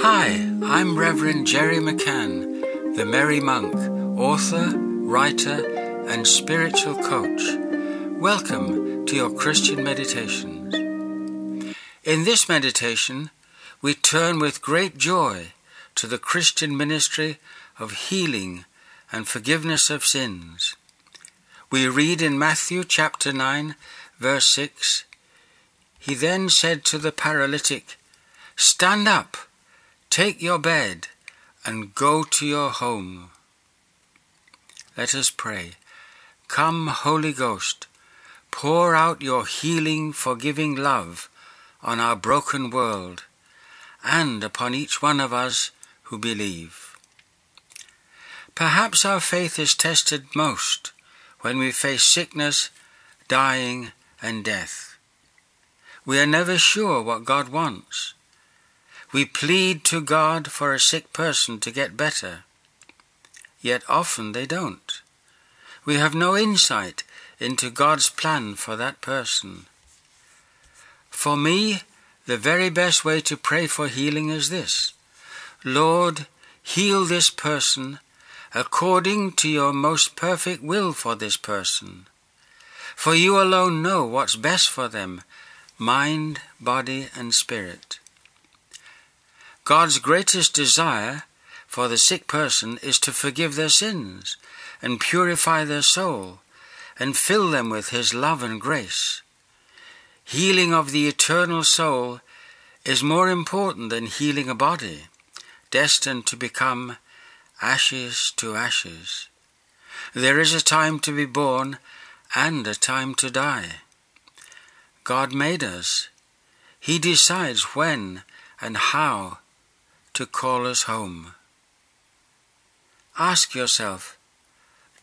Hi, I'm Reverend Jerry McCann, the Merry Monk, author, writer, and spiritual coach. Welcome to your Christian Meditations. In this meditation, we turn with great joy to the Christian ministry of healing and forgiveness of sins. We read in Matthew chapter 9, verse 6 He then said to the paralytic, Stand up, take your bed, and go to your home. Let us pray. Come, Holy Ghost, pour out your healing, forgiving love on our broken world and upon each one of us who believe. Perhaps our faith is tested most when we face sickness, dying, and death. We are never sure what God wants. We plead to God for a sick person to get better, yet often they don't. We have no insight into God's plan for that person. For me, the very best way to pray for healing is this Lord, heal this person according to your most perfect will for this person. For you alone know what's best for them, mind, body, and spirit. God's greatest desire for the sick person is to forgive their sins and purify their soul and fill them with His love and grace. Healing of the eternal soul is more important than healing a body, destined to become ashes to ashes. There is a time to be born and a time to die. God made us. He decides when and how to call us home. Ask yourself,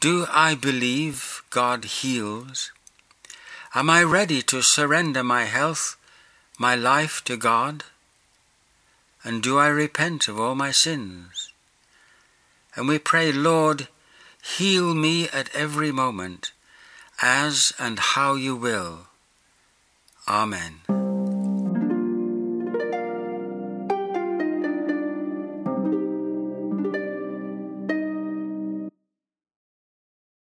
do I believe God heals? Am I ready to surrender my health, my life to God? And do I repent of all my sins? And we pray, Lord, heal me at every moment, as and how you will. Amen.